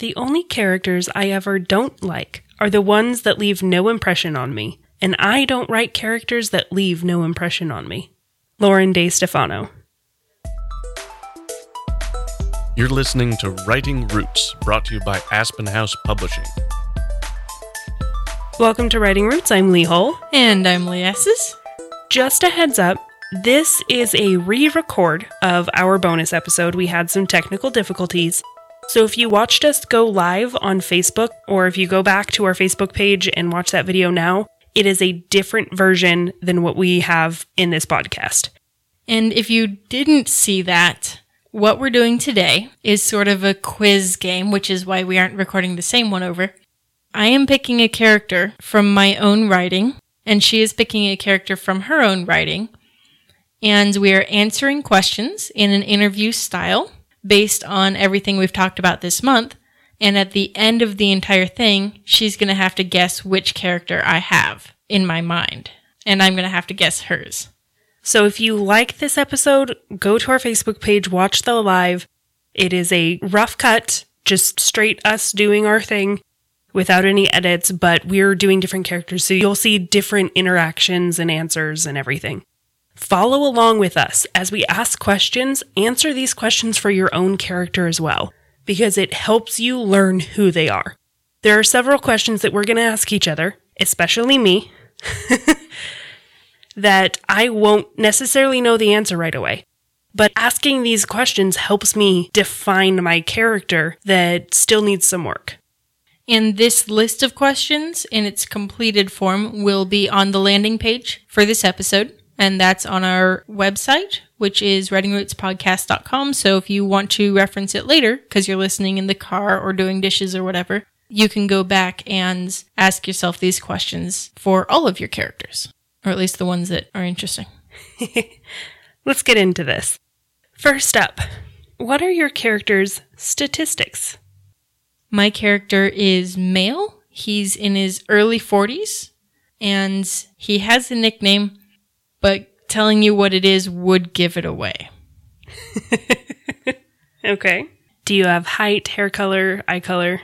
The only characters I ever don't like are the ones that leave no impression on me, and I don't write characters that leave no impression on me. Lauren DeStefano. You're listening to Writing Roots, brought to you by Aspen House Publishing. Welcome to Writing Roots. I'm Lee Hull. And I'm Lee Esses. Just a heads up, this is a re record of our bonus episode. We had some technical difficulties. So if you watched us go live on Facebook, or if you go back to our Facebook page and watch that video now, it is a different version than what we have in this podcast. And if you didn't see that, what we're doing today is sort of a quiz game, which is why we aren't recording the same one over. I am picking a character from my own writing, and she is picking a character from her own writing. And we are answering questions in an interview style based on everything we've talked about this month. And at the end of the entire thing, she's going to have to guess which character I have in my mind. And I'm going to have to guess hers. So if you like this episode, go to our Facebook page, watch the live. It is a rough cut, just straight us doing our thing without any edits, but we're doing different characters. So you'll see different interactions and answers and everything. Follow along with us as we ask questions. Answer these questions for your own character as well, because it helps you learn who they are. There are several questions that we're going to ask each other, especially me, that I won't necessarily know the answer right away. But asking these questions helps me define my character that still needs some work. And this list of questions in its completed form will be on the landing page for this episode. And that's on our website, which is writingrootspodcast.com. So if you want to reference it later, because you're listening in the car or doing dishes or whatever, you can go back and ask yourself these questions for all of your characters, or at least the ones that are interesting. Let's get into this. First up, what are your character's statistics? My character is male. He's in his early 40s and he has a nickname, but telling you what it is would give it away. okay. Do you have height, hair color, eye color?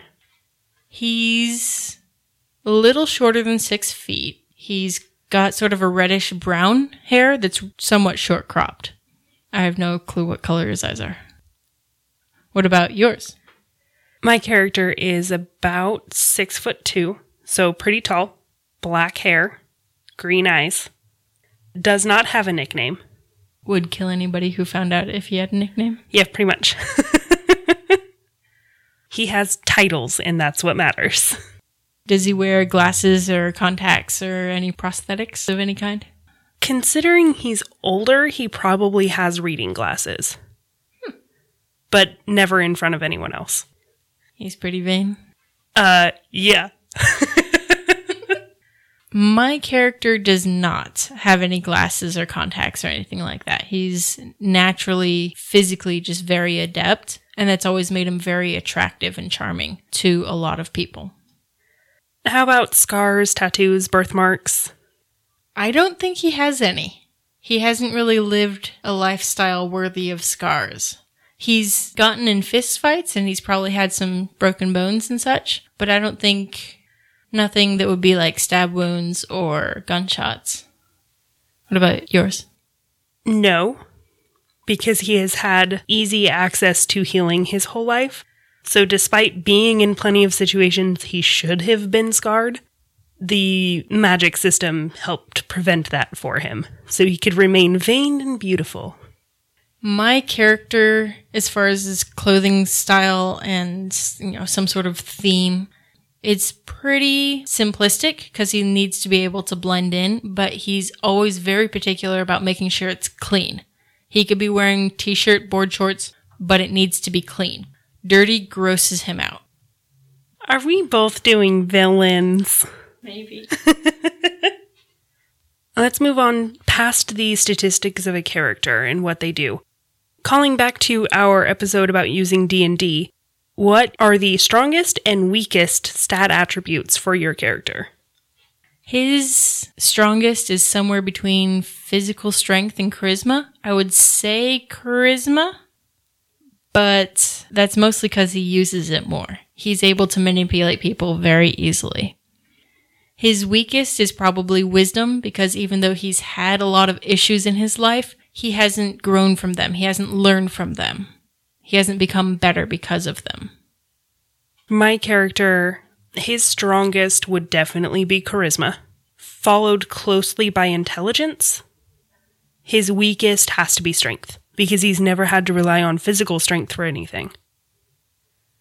He's a little shorter than six feet. He's got sort of a reddish brown hair that's somewhat short cropped. I have no clue what color his eyes are. What about yours? My character is about six foot two, so pretty tall, black hair, green eyes, does not have a nickname. Would kill anybody who found out if he had a nickname. Yeah, pretty much. he has titles, and that's what matters. Does he wear glasses or contacts or any prosthetics of any kind? Considering he's older, he probably has reading glasses, hmm. but never in front of anyone else. He's pretty vain. Uh, yeah. My character does not have any glasses or contacts or anything like that. He's naturally, physically just very adept, and that's always made him very attractive and charming to a lot of people. How about scars, tattoos, birthmarks? I don't think he has any. He hasn't really lived a lifestyle worthy of scars. He's gotten in fist fights and he's probably had some broken bones and such, but I don't think Nothing that would be like stab wounds or gunshots. What about yours? No, because he has had easy access to healing his whole life. So, despite being in plenty of situations he should have been scarred, the magic system helped prevent that for him. So he could remain vain and beautiful. My character, as far as his clothing style and, you know, some sort of theme, it's pretty simplistic because he needs to be able to blend in, but he's always very particular about making sure it's clean. He could be wearing t shirt, board shorts, but it needs to be clean. Dirty grosses him out. Are we both doing villains? Maybe. Let's move on past the statistics of a character and what they do. Calling back to our episode about using D&D, what are the strongest and weakest stat attributes for your character? His strongest is somewhere between physical strength and charisma. I would say charisma, but that's mostly because he uses it more. He's able to manipulate people very easily. His weakest is probably wisdom because even though he's had a lot of issues in his life, he hasn't grown from them. He hasn't learned from them. He hasn't become better because of them. My character, his strongest would definitely be charisma, followed closely by intelligence. His weakest has to be strength because he's never had to rely on physical strength for anything.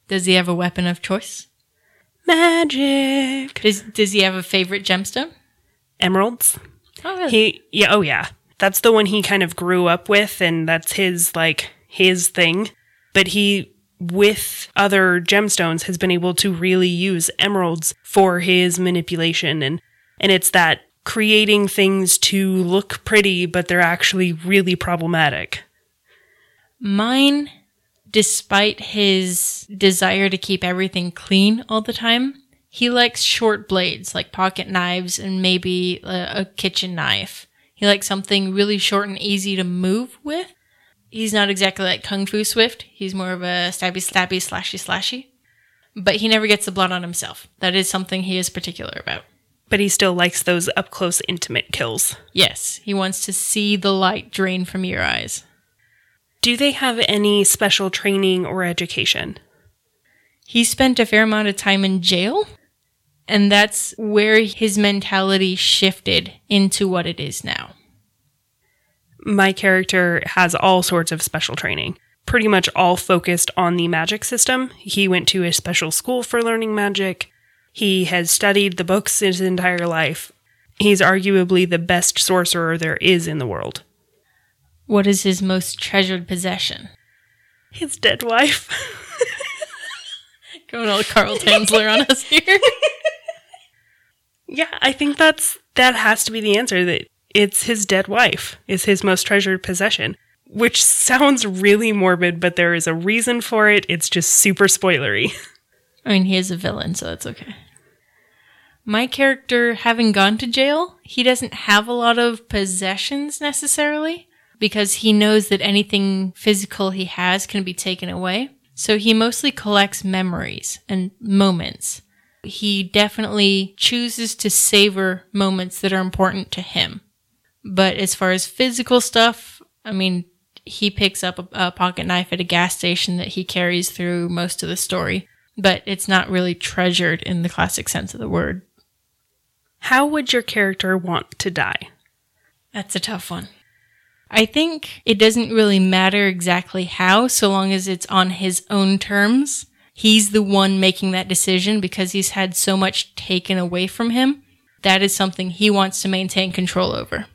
Does he have a weapon of choice? Magic. Does, does he have a favorite gemstone? Emeralds. Oh, really? He yeah, oh yeah. That's the one he kind of grew up with and that's his like his thing. But he with other gemstones has been able to really use emeralds for his manipulation and and it's that creating things to look pretty but they're actually really problematic. Mine, despite his desire to keep everything clean all the time, he likes short blades like pocket knives and maybe a, a kitchen knife. He likes something really short and easy to move with. He's not exactly like Kung Fu Swift. He's more of a stabby, stabby, slashy, slashy. But he never gets the blood on himself. That is something he is particular about. But he still likes those up close intimate kills. Yes, he wants to see the light drain from your eyes. Do they have any special training or education? He spent a fair amount of time in jail, and that's where his mentality shifted into what it is now. My character has all sorts of special training, pretty much all focused on the magic system. He went to a special school for learning magic. He has studied the books his entire life. He's arguably the best sorcerer there is in the world. What is his most treasured possession? His dead wife. Going all Carl Tanzler on us here. yeah, I think that's that has to be the answer that it's his dead wife is his most treasured possession, which sounds really morbid, but there is a reason for it. It's just super spoilery. I mean, he is a villain, so that's okay. My character, having gone to jail, he doesn't have a lot of possessions necessarily because he knows that anything physical he has can be taken away. So he mostly collects memories and moments. He definitely chooses to savor moments that are important to him. But as far as physical stuff, I mean, he picks up a, a, pocket knife at a gas station that he carries through most of the story, but it's not really treasured in the classic sense of the word. How would your character want to die? That's a tough one. I think it doesn't really matter exactly how, so long as it's on his own terms. He's the one making that decision because he's had so much taken away from him. That is something he wants to maintain control over.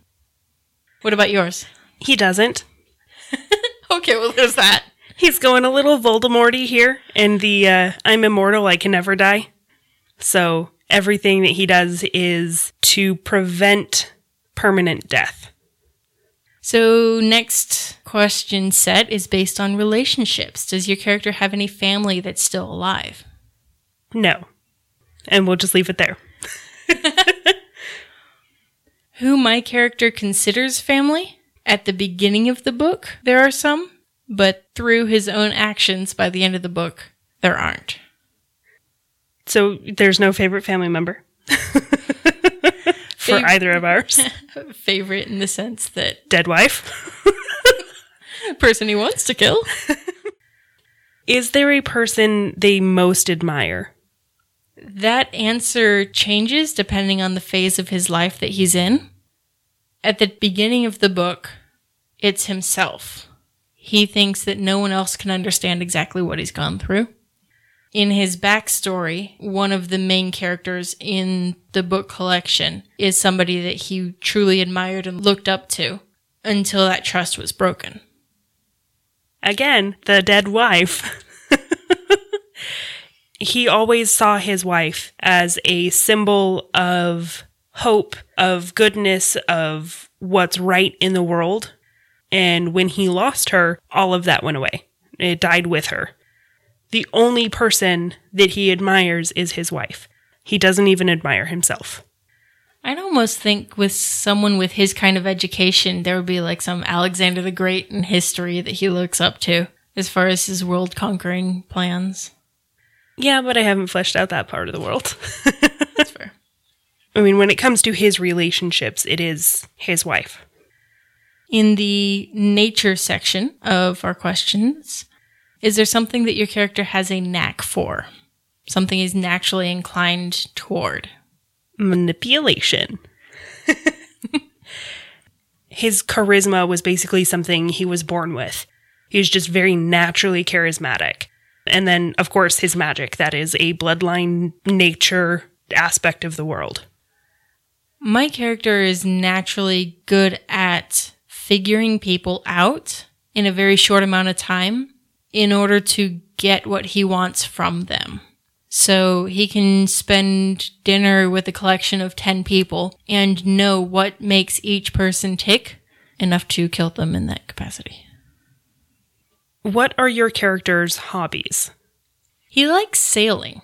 What about yours? He doesn't. okay, well, there's that. He's going a little Voldemorty here, and the uh, I'm immortal, I can never die. So everything that he does is to prevent permanent death. So, next question set is based on relationships. Does your character have any family that's still alive? No. And we'll just leave it there. Who my character considers family? At the beginning of the book, there are some, but through his own actions by the end of the book, there aren't. So, there's no favorite family member? for either of ours. favorite in the sense that dead wife, person he wants to kill. Is there a person they most admire? That answer changes depending on the phase of his life that he's in. At the beginning of the book, it's himself. He thinks that no one else can understand exactly what he's gone through in his backstory, one of the main characters in the book collection is somebody that he truly admired and looked up to until that trust was broken. Again, the dead wife. he always saw his wife as a symbol of hope, of goodness, of what's right in the world. And when he lost her, all of that went away. It died with her the only person that he admires is his wife. He doesn't even admire himself. I'd almost think with someone with his kind of education, there would be like some Alexander the Great in history that he looks up to as far as his world conquering plans. Yeah, but I haven't fleshed out that part of the world. That's fair. I mean, when it comes to his relationships, it is his wife. In the nature section of our questions, is there something that your character has a knack for? Something he's naturally inclined toward? Manipulation. his charisma was basically something he was born with. He was just very naturally charismatic. And then, of course, his magic. That is a bloodline nature aspect of the world. My character is naturally good at figuring people out in a very short amount of time in order to get what he wants from them. So he can spend dinner with a collection of 10 people and know what makes each person tick enough to kill them in that capacity. What are your character's hobbies? He likes sailing.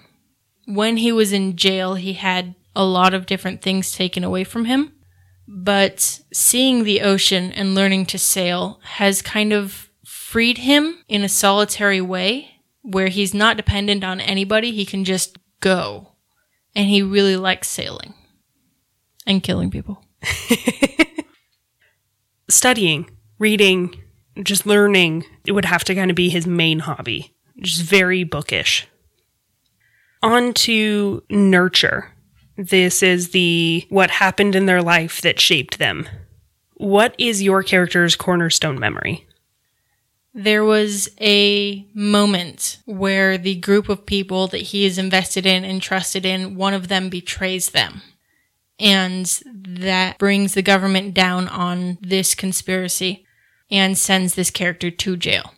When he was in jail, he had a lot of different things taken away from him. But seeing the ocean and learning to sail has kind of freed him in a solitary way where he's not dependent on anybody. He can just go. And he really likes sailing and killing people. Studying, reading, just learning, it would have to kind of be his main hobby. Just very bookish. On to nurture. This is the what happened in their life that shaped them. What is your character's cornerstone memory? There was a moment where the group of people that he is invested in and trusted in, one of them betrays them. And that brings the government down on this conspiracy and sends this character to jail.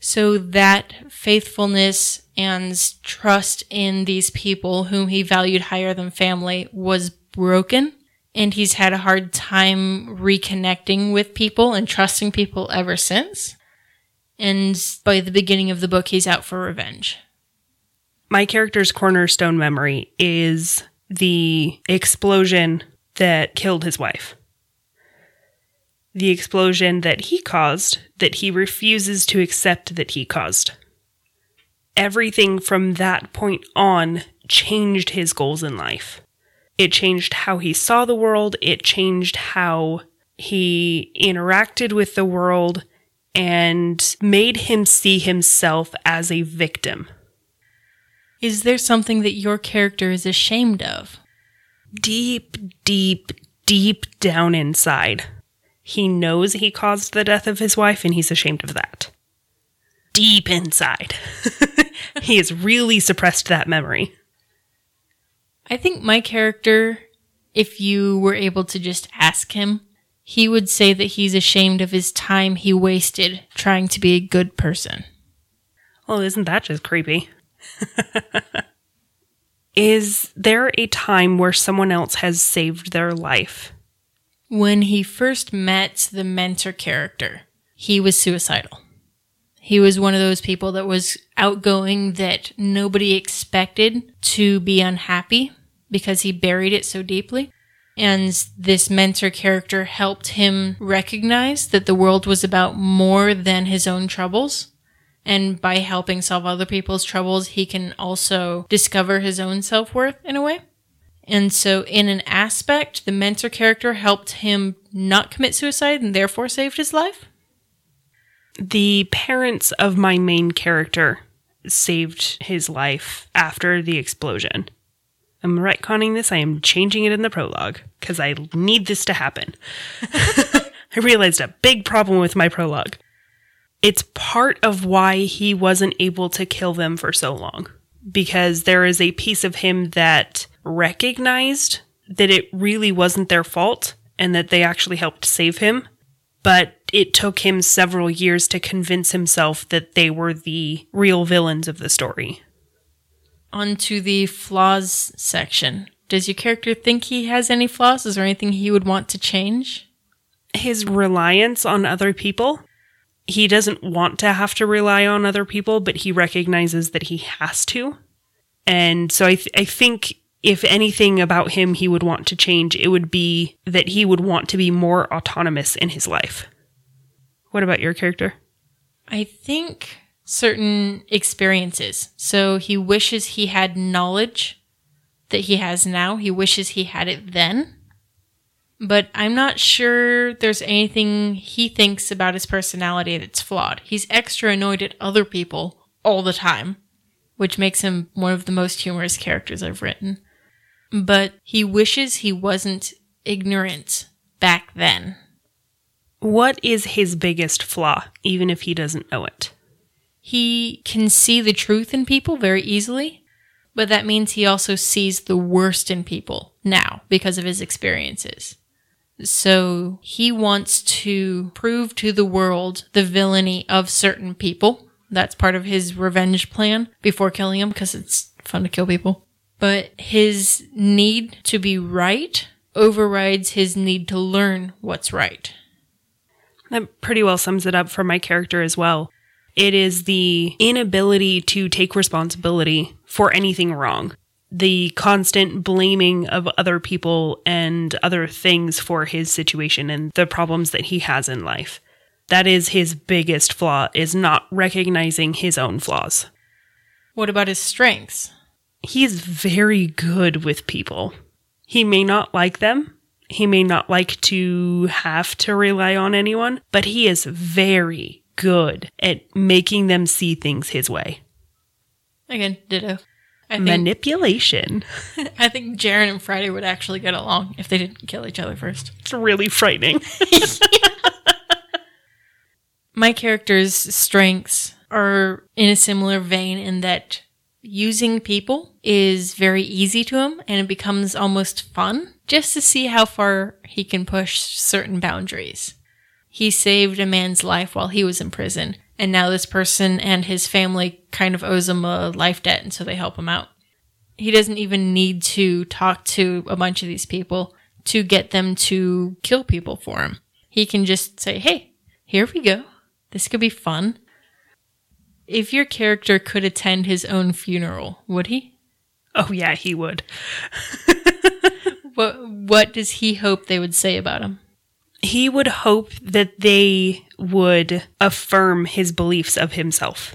So that faithfulness and trust in these people whom he valued higher than family was broken. And he's had a hard time reconnecting with people and trusting people ever since. And by the beginning of the book, he's out for revenge. My character's cornerstone memory is the explosion that killed his wife the explosion that he caused that he refuses to accept that he caused. Everything from that point on changed his goals in life. It changed how he saw the world, it changed how he interacted with the world, and made him see himself as a victim. Is there something that your character is ashamed of? Deep, deep, deep down inside he knows he caused the death of his wife and he's ashamed of that. Deep inside. he has really suppressed that memory. I think my character, if you were able to just ask him, he would say that he's ashamed of his time he wasted trying to be a good person. Well, isn't that just creepy? Is there a time where someone else has saved their life? When he first met the mentor character, he was suicidal. He was one of those people that was outgoing that nobody expected to be unhappy because he buried it so deeply. And this mentor character helped him recognize that the world was about more than his own troubles. And by helping solve other people's troubles, he can also discover his own self worth in a way. And so, in an aspect, the mentor character helped him not commit suicide and therefore saved his life. The parents of my main character saved his life after the explosion. I'm retconning this. I am changing it in the prologue because I need this to happen. I realized a big problem with my prologue. It's part of why he wasn't able to kill them for so long because there is a piece of him that recognized that it really wasn't their fault and that they actually helped save him. But it took him several years to convince himself that they were the real villains of the story. On to the flaws section. Does your character think he has any flaws? Is there anything he would want to change? His reliance on other people. He doesn't want to have to rely on other people, but he recognizes that he has to. And so I, th- I think if anything about him he would want to change, it would be that he would want to be more autonomous in his life. What about your character? I think certain experiences. So he wishes he had knowledge that he has now. He wishes he had it then. But I'm not sure there's anything he thinks about his personality that's flawed. He's extra annoyed at other people all the time, which makes him one of the most humorous characters I've written. But he wishes he wasn't ignorant back then. What is his biggest flaw, even if he doesn't know it? He can see the truth in people very easily, but that means he also sees the worst in people now because of his experiences. So he wants to prove to the world the villainy of certain people. That's part of his revenge plan before killing them because it's fun to kill people. But his need to be right overrides his need to learn what's right. That pretty well sums it up for my character as well. It is the inability to take responsibility for anything wrong. The constant blaming of other people and other things for his situation and the problems that he has in life. That is his biggest flaw is not recognizing his own flaws. What about his strengths? He's very good with people. He may not like them, he may not like to have to rely on anyone, but he is very good at making them see things his way. Again, ditto. I think, Manipulation. I think Jaren and Friday would actually get along if they didn't kill each other first. It's really frightening. My character's strengths are in a similar vein in that using people is very easy to him and it becomes almost fun just to see how far he can push certain boundaries. He saved a man's life while he was in prison, and now this person and his family kind of owes him a life debt, and so they help him out. He doesn't even need to talk to a bunch of these people to get them to kill people for him. He can just say, hey, here we go. This could be fun. If your character could attend his own funeral, would he? oh, yeah, he would. What what does he hope they would say about him? He would hope that they would affirm his beliefs of himself.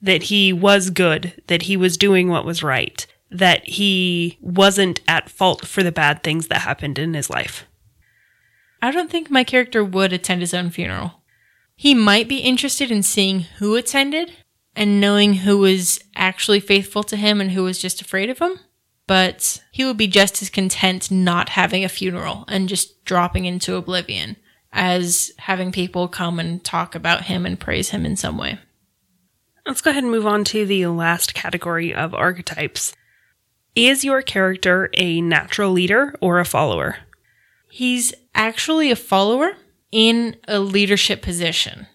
That he was good, that he was doing what was right, that he wasn't at fault for the bad things that happened in his life. I don't think my character would attend his own funeral. He might be interested in seeing who attended and knowing who was actually faithful to him and who was just afraid of him, but he would be just as content not having a funeral and just dropping into oblivion as having people come and talk about him and praise him in some way. Let's go ahead and move on to the last category of archetypes. Is your character a natural leader or a follower? He's actually a follower in a leadership position.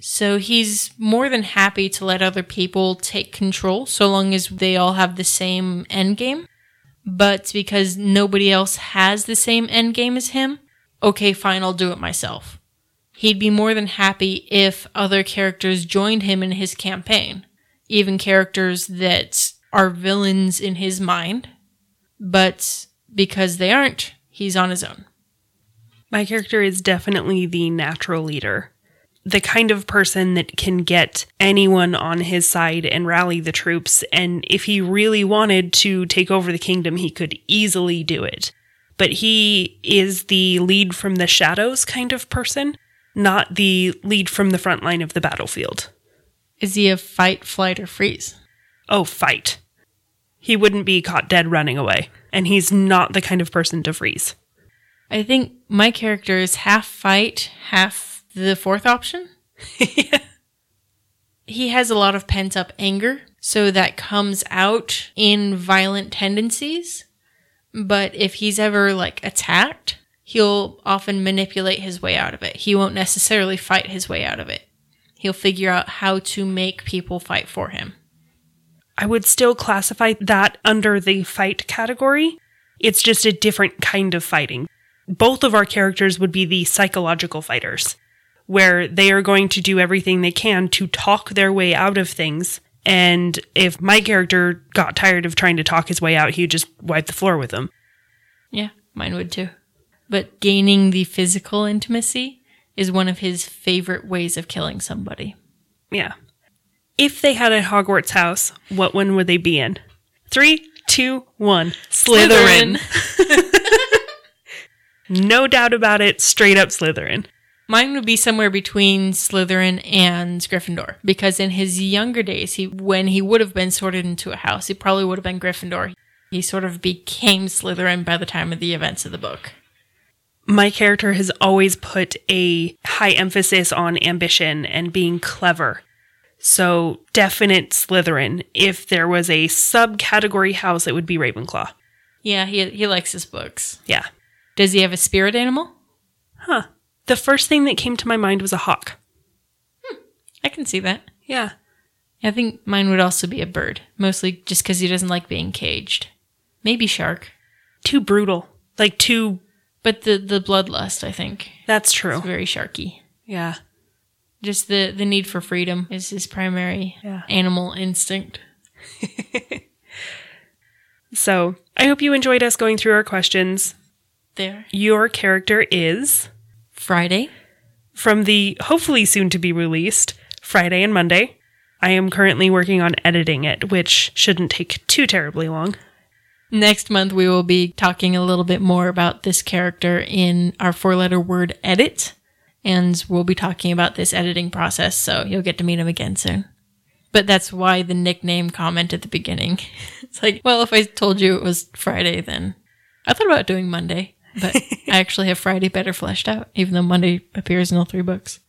So he's more than happy to let other people take control so long as they all have the same end game. But because nobody else has the same end game as him, okay, fine, I'll do it myself. He'd be more than happy if other characters joined him in his campaign, even characters that are villains in his mind. But because they aren't, he's on his own. My character is definitely the natural leader. The kind of person that can get anyone on his side and rally the troops. And if he really wanted to take over the kingdom, he could easily do it. But he is the lead from the shadows kind of person, not the lead from the front line of the battlefield. Is he a fight, flight, or freeze? Oh, fight. He wouldn't be caught dead running away. And he's not the kind of person to freeze. I think my character is half fight, half the fourth option. He has a lot of pent up anger, so that comes out in violent tendencies. But if he's ever like attacked, he'll often manipulate his way out of it. He won't necessarily fight his way out of it. He'll figure out how to make people fight for him. I would still classify that under the fight category. It's just a different kind of fighting. Both of our characters would be the psychological fighters, where they are going to do everything they can to talk their way out of things. And if my character got tired of trying to talk his way out, he'd just wipe the floor with them. Yeah, mine would too. But gaining the physical intimacy is one of his favorite ways of killing somebody. Yeah. If they had a Hogwarts house, what one would they be in? Three, two, one. Slytherin. no doubt about it. Straight up Slytherin. Mine would be somewhere between Slytherin and Gryffindor because in his younger days, he when he would have been sorted into a house, he probably would have been Gryffindor. He sort of became Slytherin by the time of the events of the book. My character has always put a high emphasis on ambition and being clever. So, definite Slytherin. If there was a subcategory house, it would be Ravenclaw. Yeah, he he likes his books. Yeah. Does he have a spirit animal? Huh. The first thing that came to my mind was a hawk. Hmm. I can see that. Yeah. I think mine would also be a bird, mostly just because he doesn't like being caged. Maybe shark, Too brutal. Like, too. but the the bloodlust, I think, That's true. is very sharky. Yeah. Just the the need for freedom is his primary Yeah. animal instinct. So, I hope you enjoyed us going through our questions. There, Your character is Friday. from the hopefully soon to be released Friday and Monday. I am currently working on editing it, which shouldn't take too terribly long. Next month, we will be talking a little bit more about this character in our four letter word edit. And we'll be talking about this editing process, so you'll get to meet him again soon. But that's why the nickname comment at the beginning. It's like, well, if I told you it was Friday, then I thought about doing Monday, but I actually have Friday better fleshed out, even though Monday appears in all three books.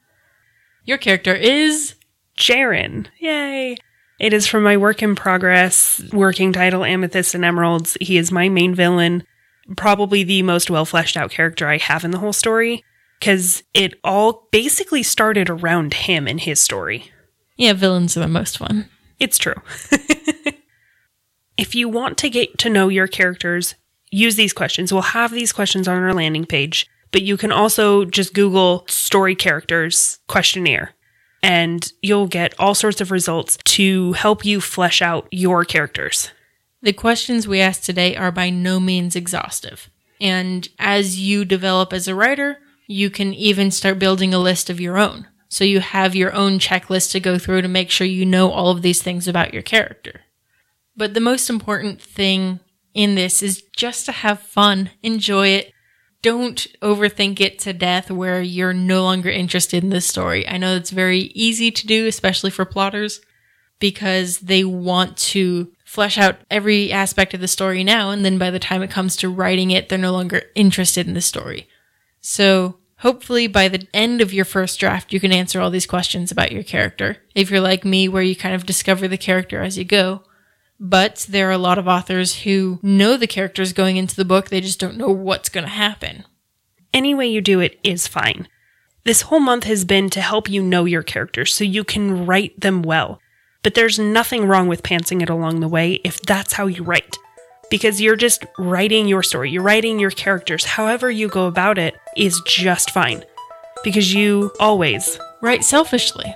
Your character is Jaren. Yay. It is from my work in progress, working title Amethyst and Emeralds. He is my main villain, probably the most well fleshed out character I have in the whole story, because it all basically started around him and his story. yeah, villains are the most fun. It's true. if you want to get to know your characters, use these questions. We'll have these questions on our landing page, but you can also just Google story characters questionnaire and you'll get all sorts of results to help you flesh out your characters. The questions we asked today are by no means exhaustive. And as you develop as a writer, you can even start building a list of your own. So you have your own checklist to go through to make sure you know all of these things about your character. But the most important thing in this is just to have fun, enjoy it. Don't overthink it to death where you're no longer interested in this story. I know it's very easy to do, especially for plotters, because they want to flesh out every aspect of the story now, and then by the time it comes to writing it, they're no longer interested in the story. So hopefully by the end of your first draft, you can answer all these questions about your character. If you're like me, where you kind of discover the character as you go. But there are a lot of authors who know the characters going into the book, they just don't know what's going to happen. Any way you do it is fine. This whole month has been to help you know your characters so you can write them well. But there's nothing wrong with pantsing it along the way if that's how you write. Because you're just writing your story, you're writing your characters. However, you go about it is just fine. Because you always Write selfishly.